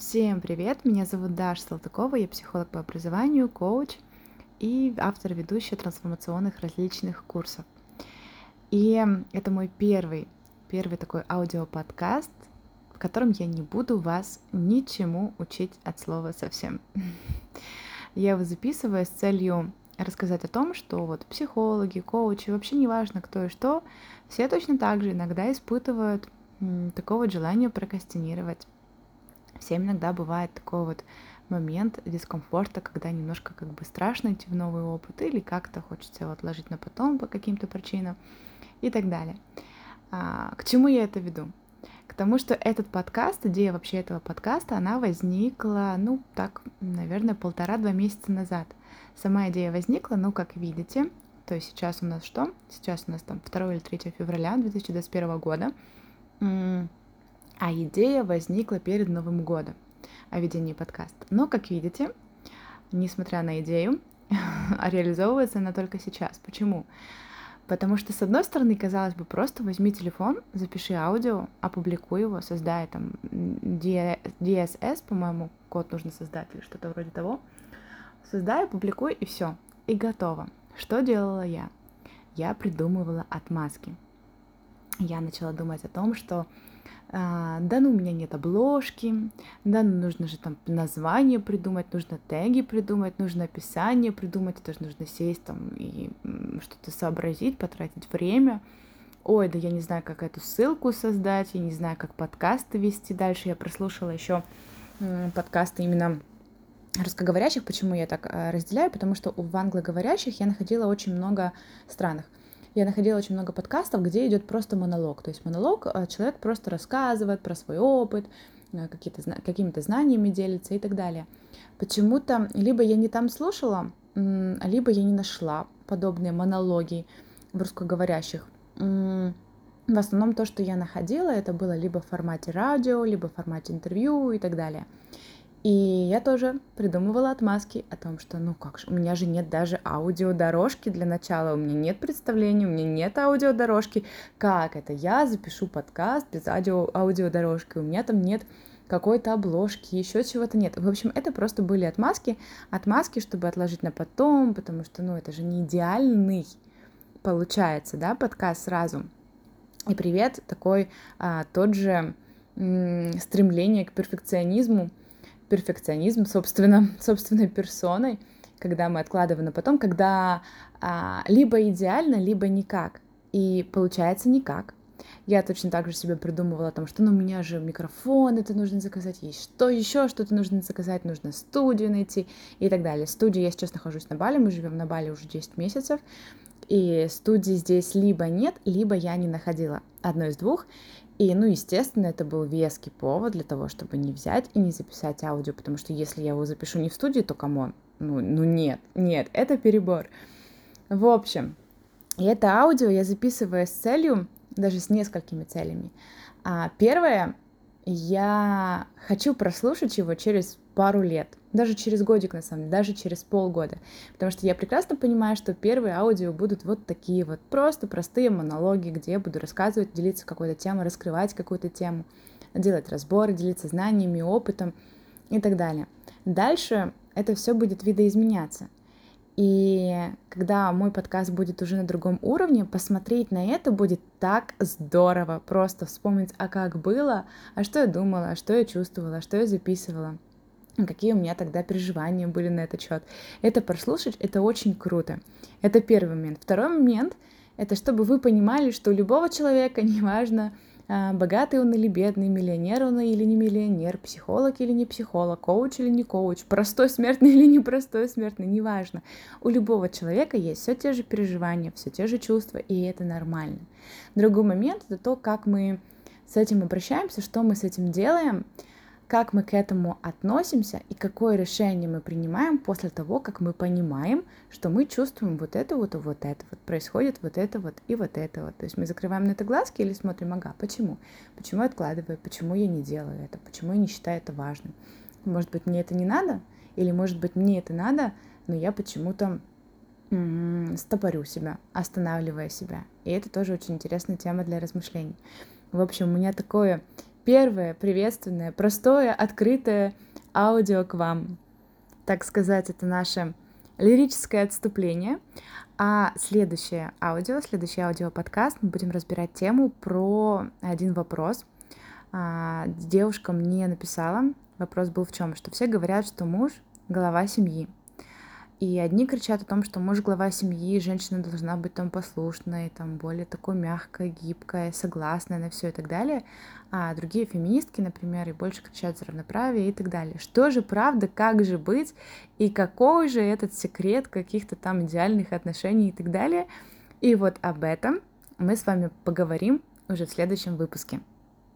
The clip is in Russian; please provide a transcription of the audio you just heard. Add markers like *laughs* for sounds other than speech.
Всем привет! Меня зовут Даша Салтыкова, я психолог по образованию, коуч и автор ведущая трансформационных различных курсов. И это мой первый, первый такой аудиоподкаст, в котором я не буду вас ничему учить от слова совсем. *laughs* Я его записываю с целью рассказать о том, что вот психологи, коучи, вообще не важно кто и что, все точно так же иногда испытывают такого желания прокрастинировать. Всем иногда бывает такой вот момент дискомфорта, когда немножко как бы страшно идти в новый опыт или как-то хочется его отложить на потом по каким-то причинам и так далее. А, к чему я это веду? К тому, что этот подкаст, идея вообще этого подкаста, она возникла, ну, так, наверное, полтора-два месяца назад. Сама идея возникла, ну, как видите, то есть сейчас у нас что? Сейчас у нас там 2 или 3 февраля 2021 года. А идея возникла перед Новым годом о ведении подкаста. Но, как видите, несмотря на идею, *laughs* реализовывается она только сейчас. Почему? Потому что, с одной стороны, казалось бы, просто возьми телефон, запиши аудио, опубликуй его, создай там DSS, по-моему, код нужно создать или что-то вроде того. Создай, опубликуй, и все. И готово. Что делала я? Я придумывала отмазки. Я начала думать о том, что а, да ну у меня нет обложки, да ну нужно же там название придумать, нужно теги придумать, нужно описание придумать, это же нужно сесть там и что-то сообразить, потратить время. Ой, да я не знаю, как эту ссылку создать, я не знаю, как подкасты вести дальше. Я прослушала еще подкасты именно русскоговорящих. Почему я так а, разделяю? Потому что в англоговорящих я находила очень много странных я находила очень много подкастов, где идет просто монолог. То есть монолог, а, человек просто рассказывает про свой опыт, э, какие-то, какими-то знаниями делится и так далее. Почему-то либо я не там слушала, либо я не нашла подобные монологи в русскоговорящих. В основном то, что я находила, это было либо в формате радио, либо в формате интервью и так далее. И я тоже придумывала отмазки о том, что, ну как же, у меня же нет даже аудиодорожки для начала, у меня нет представления, у меня нет аудиодорожки. Как это? Я запишу подкаст без аудио аудиодорожки, у меня там нет какой-то обложки, еще чего-то нет. В общем, это просто были отмазки, отмазки, чтобы отложить на потом, потому что, ну, это же не идеальный получается, да, подкаст сразу. И привет, такой а, тот же м- стремление к перфекционизму, перфекционизм, собственно, *laughs* собственной персоной, когда мы откладываем на потом, когда а, либо идеально, либо никак. И получается никак. Я точно так же себе придумывала о том, что ну, у меня же микрофон, это нужно заказать, есть что еще, что-то нужно заказать, нужно студию найти и так далее. Студию я сейчас нахожусь на Бали, мы живем на Бали уже 10 месяцев, и студии здесь либо нет, либо я не находила. Одно из двух. И, ну, естественно, это был веский повод для того, чтобы не взять и не записать аудио, потому что если я его запишу не в студии, то кому? Ну, ну нет, нет, это перебор. В общем, и это аудио я записываю с целью, даже с несколькими целями. А первое, я хочу прослушать его через пару лет, даже через годик, на самом деле, даже через полгода, потому что я прекрасно понимаю, что первые аудио будут вот такие вот просто простые монологи, где я буду рассказывать, делиться какой-то темой, раскрывать какую-то тему, делать разборы, делиться знаниями, опытом и так далее. Дальше это все будет видоизменяться. И когда мой подкаст будет уже на другом уровне, посмотреть на это будет так здорово. Просто вспомнить, а как было, а что я думала, а что я чувствовала, а что я записывала какие у меня тогда переживания были на этот счет. Это прослушать, это очень круто. Это первый момент. Второй момент — это чтобы вы понимали, что у любого человека, *laughs* неважно, а, богатый он или бедный, миллионер он или не миллионер, психолог или не психолог, коуч или не коуч, простой смертный *laughs* или непростой смертный, неважно. У любого человека есть все те же переживания, все те же чувства, и это нормально. Другой момент — это то, как мы с этим обращаемся, что мы с этим делаем, как мы к этому относимся и какое решение мы принимаем после того, как мы понимаем, что мы чувствуем вот это вот и вот это вот, происходит вот это вот и вот это вот. То есть мы закрываем на это глазки или смотрим, ага, почему? Почему я откладываю? Почему я не делаю это? Почему я не считаю это важным? Может быть, мне это не надо? Или, может быть, мне это надо, но я почему-то стопорю себя, останавливая себя. И это тоже очень интересная тема для размышлений. В общем, у меня такое первое приветственное, простое, открытое аудио к вам. Так сказать, это наше лирическое отступление. А следующее аудио, следующий аудиоподкаст мы будем разбирать тему про один вопрос. А, девушка мне написала, вопрос был в чем, что все говорят, что муж — голова семьи. И одни кричат о том, что муж глава семьи, женщина должна быть там послушной, там более такой мягкой, гибкой, согласной на все и так далее. А другие феминистки, например, и больше кричат за равноправие и так далее. Что же правда, как же быть, и какой же этот секрет каких-то там идеальных отношений и так далее. И вот об этом мы с вами поговорим уже в следующем выпуске.